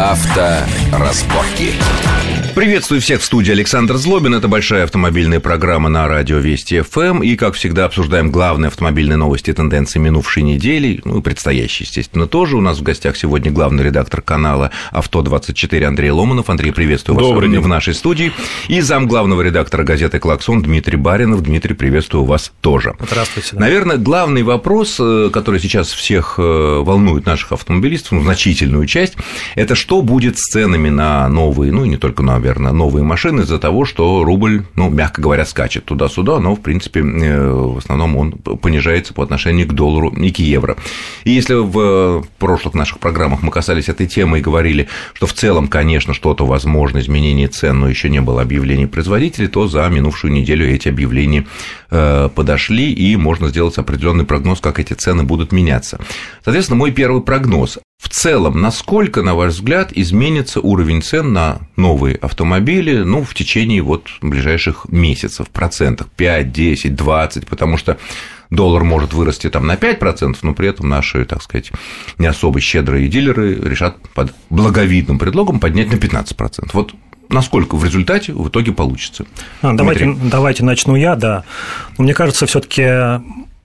Авторазборки. Приветствую всех в студии Александр Злобин. Это большая автомобильная программа на радио Вести ФМ. И, как всегда, обсуждаем главные автомобильные новости и тенденции минувшей недели, ну и предстоящей, естественно, тоже. У нас в гостях сегодня главный редактор канала «Авто-24» Андрей Ломанов. Андрей, приветствую вас Добрый день. в нашей студии. И зам главного редактора газеты «Клаксон» Дмитрий Баринов. Дмитрий, приветствую вас тоже. Здравствуйте. Наверное, главный вопрос, э, который сейчас всех э, волнует наших автомобилистов, ну, значительную часть, это что будет с ценами на новые, ну и не только, наверное, новые машины из-за того, что рубль, ну, мягко говоря, скачет туда-сюда, но, в принципе, э, в основном он понижается по отношению к доллару и к евро. И если в прошлых наших программах мы касались этой темы и говорили, что в целом, конечно, что-то возможно, изменение цен, но еще не было объявлений производителей, то за минувшую неделю эти объявления э, подошли, и можно сделать определенный прогноз, как эти цены будут меняться. Соответственно, мой первый прогноз. В целом, насколько, на ваш взгляд, изменится уровень цен на новые автомобили ну, в течение вот ближайших месяцев, процентах 5, 10, 20, потому что доллар может вырасти там на 5%, но при этом наши, так сказать, не особо щедрые дилеры решат под благовидным предлогом поднять на 15%. Вот насколько в результате в итоге получится. А, давайте, давайте начну я, да. Мне кажется, все-таки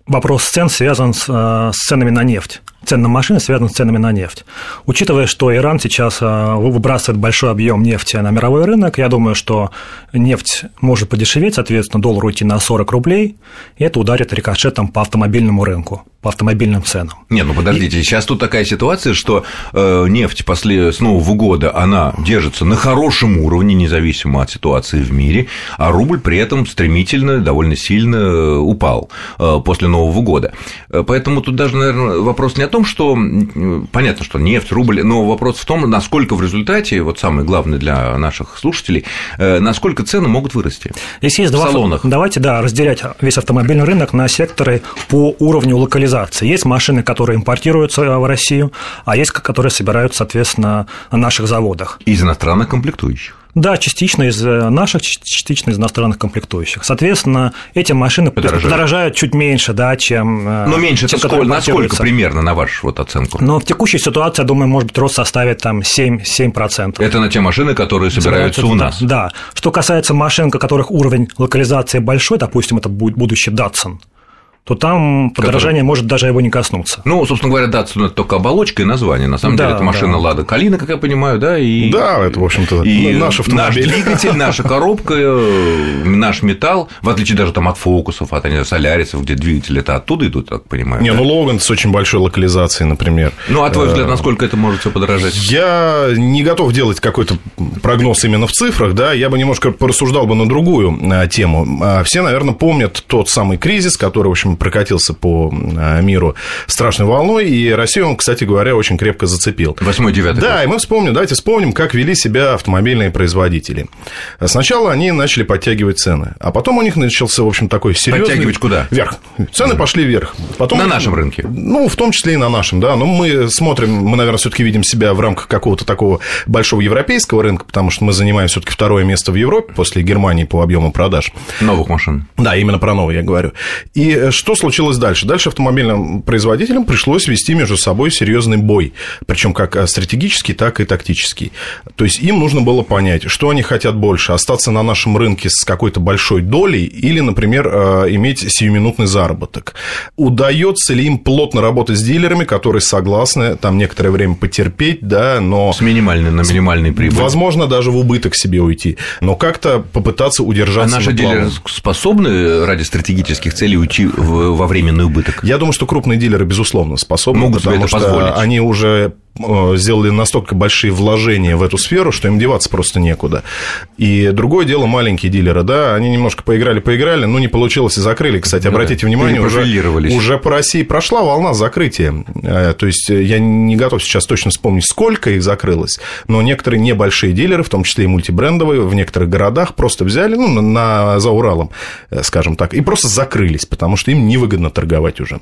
вопрос цен связан с, э, с ценами на нефть цен на машины связан с ценами на нефть. Учитывая, что Иран сейчас э, выбрасывает большой объем нефти на мировой рынок, я думаю, что нефть может подешеветь, соответственно, доллар уйти на 40 рублей, и это ударит рикошетом по автомобильному рынку по автомобильным ценам. Не, ну подождите, и... сейчас тут такая ситуация, что э, нефть после с Нового года, она держится на хорошем уровне, независимо от ситуации в мире, а рубль при этом стремительно, довольно сильно э, упал после Нового года. Поэтому тут даже, наверное, вопрос не о том, что понятно, что нефть, рубль, но вопрос в том, насколько в результате, вот самое главное для наших слушателей, э, насколько цены могут вырасти. Здесь есть в два салонах. Давайте, да, разделять весь автомобильный рынок на секторы по уровню локализации. Есть машины, которые импортируются в Россию, а есть, которые собираются, соответственно, на наших заводах. Из иностранных комплектующих. Да, частично из наших, частично из иностранных комплектующих. Соответственно, эти машины подорожают, подорожают чуть меньше, да, чем... Но меньше чем, сколько, насколько примерно, на вашу вот оценку? Но в текущей ситуации, я думаю, может быть, рост составит там 7%. 7%. Это на те машины, которые собираются, собираются у нас? Да. Что касается машин, у которых уровень локализации большой, допустим, это будет будущий Datsun, то там подорожание Который... может даже его не коснуться. Ну, собственно говоря, да, это только оболочка и название. На самом да, деле, это машина да. Лада Калина, как я понимаю, да, и да, это в общем-то и наш автомобиль, наш двигатель, наша коробка, э, наш металл, в отличие даже там от фокусов, от солярисов, где двигатели это оттуда идут, так понимаю. Не, да? ну Логан с очень большой локализацией, например. Ну, а твой взгляд, э, насколько это может все подорожать? Я не готов делать какой-то прогноз именно в цифрах, да, я бы немножко порассуждал бы на другую э, тему. Все, наверное, помнят тот самый кризис, который, в общем, прокатился по а, миру страшной волной, и Россию он, кстати говоря, очень крепко зацепил. Восьмой, девятый. Да, и мы вспомним, давайте вспомним, как вели себя автомобильные производители. Сначала они начали подтягивать цены, а потом у них начался, в общем, такой серьезный... Подтягивать куда? Вверх. Цены пошли вверх. Потом... На нашем рынке? Ну, в том числе и на нашем, да. Но мы смотрим, мы, наверное, все таки видим себя в рамках какого-то такого большого европейского рынка, потому что мы занимаем все таки второе место в Европе после Германии по объему продаж. Новых машин. Да, именно про новые я говорю. И что случилось дальше? Дальше автомобильным производителям пришлось вести между собой серьезный бой, причем как э, стратегический, так и тактический. То есть им нужно было понять, что они хотят больше, остаться на нашем рынке с какой-то большой долей или, например, э, иметь сиюминутный заработок. Удается ли им плотно работать с дилерами, которые согласны там некоторое время потерпеть, да, но... С минимальной, на минимальной прибыли. Возможно, даже в убыток себе уйти, но как-то попытаться удержаться. А наши дилеры способны ради стратегических целей уйти во временный убыток? Я думаю, что крупные дилеры, безусловно, способны, Могут потому это что позволить. они уже сделали настолько большие вложения в эту сферу, что им деваться просто некуда. И другое дело маленькие дилеры, да, они немножко поиграли, поиграли, но не получилось и закрыли. Кстати, обратите да, внимание, уже, уже по России прошла волна закрытия. Э, то есть э, я не готов сейчас точно вспомнить, сколько их закрылось, но некоторые небольшие дилеры, в том числе и мультибрендовые, в некоторых городах просто взяли, ну, на, за Уралом, скажем так, и просто закрылись, потому что им невыгодно торговать уже.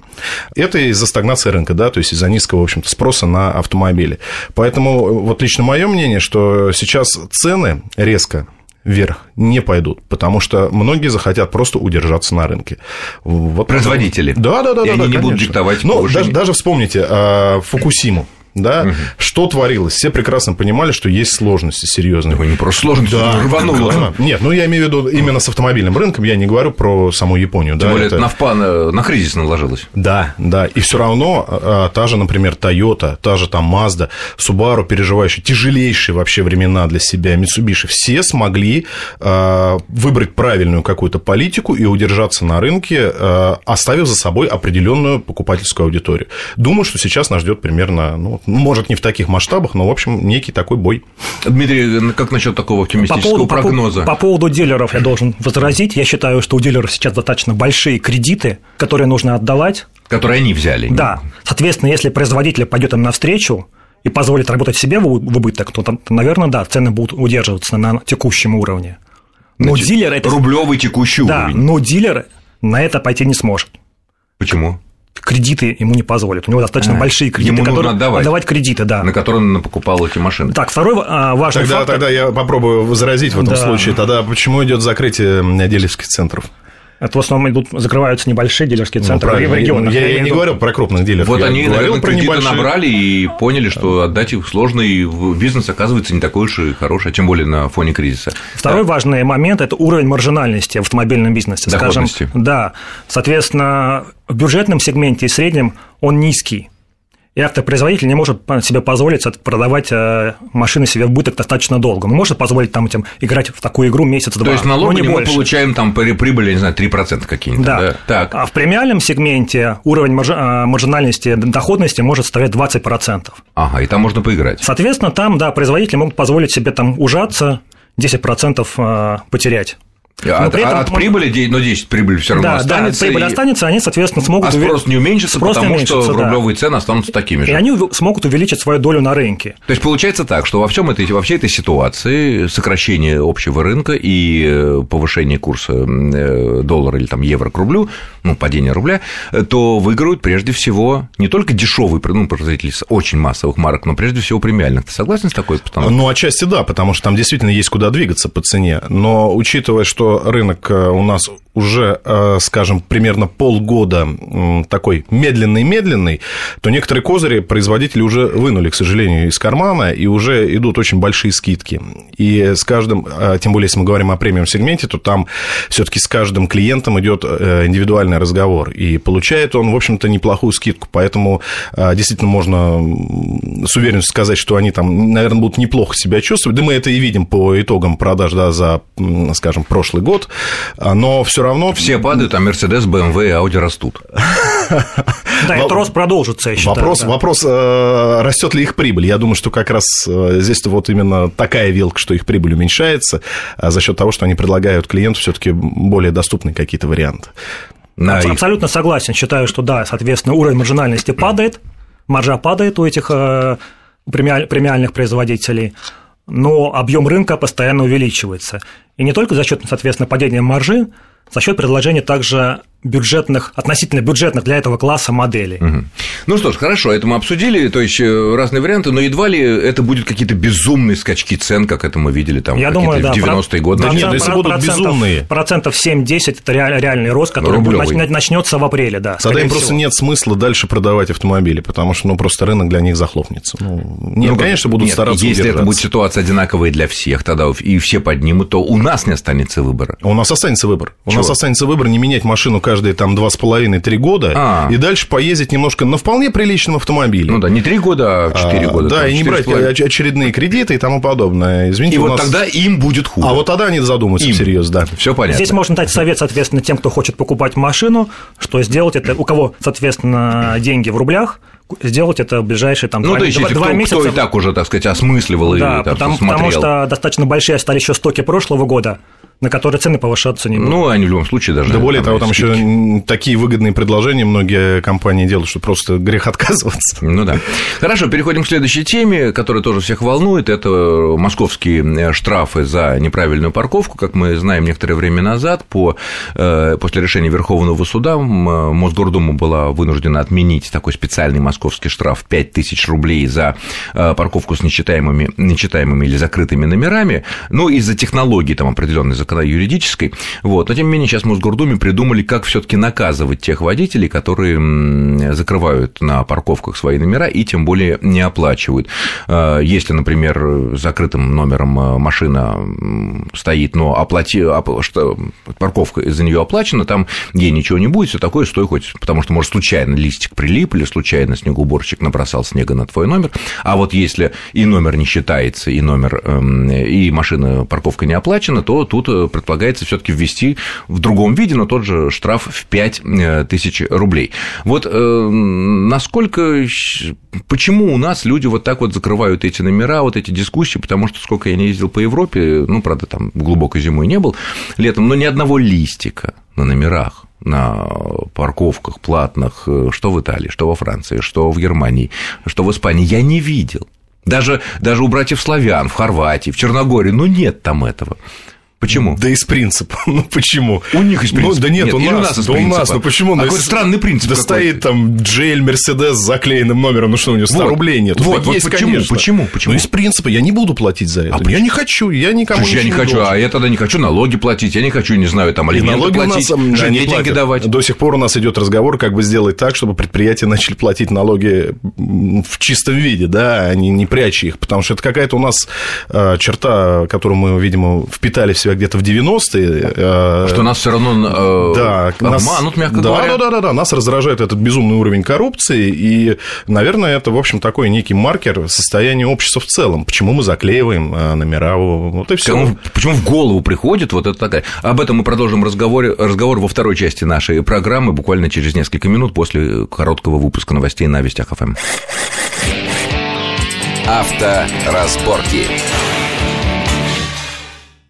Это из-за стагнации рынка, да, то есть из-за низкого, в общем-то, спроса на автомобили автомобили. Поэтому вот лично мое мнение, что сейчас цены резко вверх не пойдут, потому что многие захотят просто удержаться на рынке. Вот Производители. Да, да, да. И да, они да, не конечно. будут диктовать Ну, даже, даже вспомните а, Фукусиму да, угу. что творилось? Все прекрасно понимали, что есть сложности серьезные. Да, не просто сложности, да, рвануло. Нет, ну я имею в виду именно с автомобильным рынком, я не говорю про саму Японию. Тем да, более это на ВПА на, на кризис наложилось. Да, да, и все равно а, та же, например, Toyota, та же там Mazda, Subaru, переживающие тяжелейшие вообще времена для себя, Mitsubishi, все смогли а, выбрать правильную какую-то политику и удержаться на рынке, а, оставив за собой определенную покупательскую аудиторию. Думаю, что сейчас нас ждет примерно, ну, может, не в таких масштабах, но, в общем, некий такой бой. Дмитрий, как насчет такого оптимистического по поводу, прогноза? По, по поводу дилеров я должен возразить. Я считаю, что у дилеров сейчас достаточно большие кредиты, которые нужно отдавать. Которые они взяли. Да. Соответственно, если производитель пойдет им навстречу, и позволит работать себе в убыток, то, то, наверное, да, цены будут удерживаться на текущем уровне. Но Значит, дилер это... Рублевый текущий да, уровень. но дилер на это пойти не сможет. Почему? Кредиты ему не позволят. У него достаточно а, большие кредиты, ему которые отдавать. отдавать кредиты, да. На которые он покупал эти машины. Так, второй а, важный тогда, фактор. Тогда я попробую возразить в этом да. случае. Тогда почему идет закрытие дилерских центров? Это в основном идут, закрываются небольшие дилерские ну, центры ну, в регионах. Я, я, я не говорю про крупных дилеров. Вот я они, наверное, про кредиты небольшие... набрали и поняли, что отдать их сложно, и бизнес оказывается не такой уж и хороший, а тем более на фоне кризиса. Второй да. важный момент – это уровень маржинальности в автомобильном бизнесе. Доходности. Скажем, да. Соответственно, в бюджетном сегменте и среднем он низкий. И автопроизводитель не может себе позволить продавать э, машины себе в быток достаточно долго. Он может позволить там этим играть в такую игру месяц-два. То есть налоги мы больше. получаем там прибыли, не знаю, 3% какие-нибудь. Да. да. Так. А в премиальном сегменте уровень э, маржинальности доходности может составлять 20%. Ага, и там можно поиграть. Соответственно, там, да, производители могут позволить себе там ужаться, 10% э, потерять. А, от, этом, от прибыли, но 10 прибыль все равно да, останется. Да, прибыль и... останется, они, соответственно, смогут... А спрос не уменьшится, спрос потому уменьшится, что да. рублевые цены останутся такими же. И они смогут увеличить свою долю на рынке. То есть, получается так, что во, всем этой, во всей этой ситуации сокращение общего рынка и э, повышение курса э, доллара или там евро к рублю, ну, падение рубля, то выиграют прежде всего не только дешевые ну, производители очень массовых марок, но прежде всего премиальных. Ты согласен с такой постановкой? Ну, отчасти да, потому что там действительно есть куда двигаться по цене. Но учитывая, что рынок э, у нас уже, э, скажем, примерно полгода такой медленный-медленный, то некоторые козыри производители уже вынули, к сожалению, из кармана, и уже идут очень большие скидки. И с каждым, э, тем более, если мы говорим о премиум-сегменте, то там все таки с каждым клиентом идет индивидуальный разговор, и получает он, в общем-то, неплохую скидку, поэтому действительно можно с уверенностью сказать, что они там, наверное, будут неплохо себя чувствовать, да мы это и видим по итогам продаж, да, за, скажем, прошлый год, но все равно... Все падают, а Mercedes, BMW и Audi растут. Да, этот рост продолжится, я считаю. Вопрос, вопрос э, растет ли их прибыль? Я думаю, что как раз э, здесь вот именно такая вилка, что их прибыль уменьшается а за счет того, что они предлагают клиенту все-таки более доступные какие-то варианты. Да, Абсолютно согласен. Считаю, что да, соответственно, уровень маржинальности падает, маржа падает у этих э, премиальных производителей но объем рынка постоянно увеличивается. И не только за счет, соответственно, падения маржи, за счет предложения также бюджетных, относительно бюджетных для этого класса моделей. Угу. Ну что ж, хорошо, это мы обсудили, то есть э, разные варианты, но едва ли это будут какие-то безумные скачки цен, как это мы видели там Я думаю, да, в 90-е годы. Да, нет, если будут безумные. Процентов 7-10 это реальный рост, который начнется в апреле, да. Тогда им просто нет смысла дальше продавать автомобили, потому что ну, просто рынок для них захлопнется. Ну, нет, ну, конечно, будут нет, стараться Если это будет ситуация одинаковая для всех, тогда и все поднимут, то у нас не останется выбора. У нас останется выбор. У нас останется выбор не менять машину каждые там два с половиной три года а. и дальше поездить немножко на вполне приличном автомобиле. Ну да, не три года, а четыре года. Да, и не брать очередные кредиты и тому подобное. Извините, и вот нас... тогда им будет хуже. А вот тогда они задумаются им. всерьез, да. Все понятно. Здесь можно дать совет, соответственно, тем, кто хочет покупать машину, что сделать это, у кого, соответственно, деньги в рублях, сделать это в ближайшие там, ну, два, то есть, два, кто, два месяца. Кто и так уже, так сказать, осмысливал да, и там, потому, потому что достаточно большие стали еще стоки прошлого года на которые цены повышаться не будут. Ну, они в любом случае даже... Да более того, там скидки. еще такие выгодные предложения многие компании делают, что просто грех отказываться. Ну да. Хорошо, переходим к следующей теме, которая тоже всех волнует. Это московские э, штрафы за неправильную парковку. Как мы знаем, некоторое время назад по, э, после решения Верховного суда Мосгордума была вынуждена отменить такой специальный московский штраф 5000 рублей за э, парковку с нечитаемыми, нечитаемыми или закрытыми номерами. Ну, из-за технологий там определенной как она юридической. Вот. Но, тем не менее, сейчас в Мосгордуме придумали, как все таки наказывать тех водителей, которые закрывают на парковках свои номера и тем более не оплачивают. А, если, например, закрытым номером а, машина стоит, но оплати, что парковка за нее оплачена, там ей ничего не будет, все такое, стой хоть, потому что, может, случайно листик прилип или случайно снегоуборщик набросал снега на твой номер, а вот если и номер не считается, и номер, эм, и машина, парковка не оплачена, то тут э, предполагается все таки ввести в другом виде, но тот же штраф в 5 э, тысяч рублей. Вот э, насколько, почему у нас люди вот так вот закрывают эти номера, вот эти дискуссии, потому что сколько я не ездил по Европе, ну, правда, там глубокой зимой не был летом, но ни одного листика на номерах на парковках платных, что в Италии, что во Франции, что в Германии, что в Испании, я не видел. Даже, даже у братьев славян в Хорватии, в Черногории, ну нет там этого. Почему? Да из принципа. Ну почему? У них из принципа. Ну, да нет, нет у нас. У нас да у нас. Ну почему? А какой странный принцип. Да стоит там Джейль Мерседес с заклеенным номером. Ну что, у него 100 вот. рублей нет. Вот, вот есть, почему? Конечно. Почему? Почему? Ну из принципа я не буду платить за это. А я не хочу. Я никому Слушай, я не хочу. Должен. А я тогда не хочу налоги платить. Я не хочу, не знаю, там алименты налоги платить. У нас, жене деньги давать. До сих пор у нас идет разговор, как бы сделать так, чтобы предприятия начали платить налоги в чистом виде, да, а не, не пряча их. Потому что это какая-то у нас а, черта, которую мы, видимо, впитали в себя где-то в 90 эмоции. Э, что нас все равно э, да, обманут, мягко да, говоря. Да, да, да, да, нас раздражает этот безумный уровень коррупции, и, наверное, это, в общем, такой некий маркер состояния общества в целом. Почему мы заклеиваем э, номера, вот и все. Почему, почему в голову приходит вот это такая? Об этом мы продолжим разговор, разговор во второй части нашей программы, буквально через несколько минут после короткого выпуска новостей на Вестях ФМ. Авторазборки.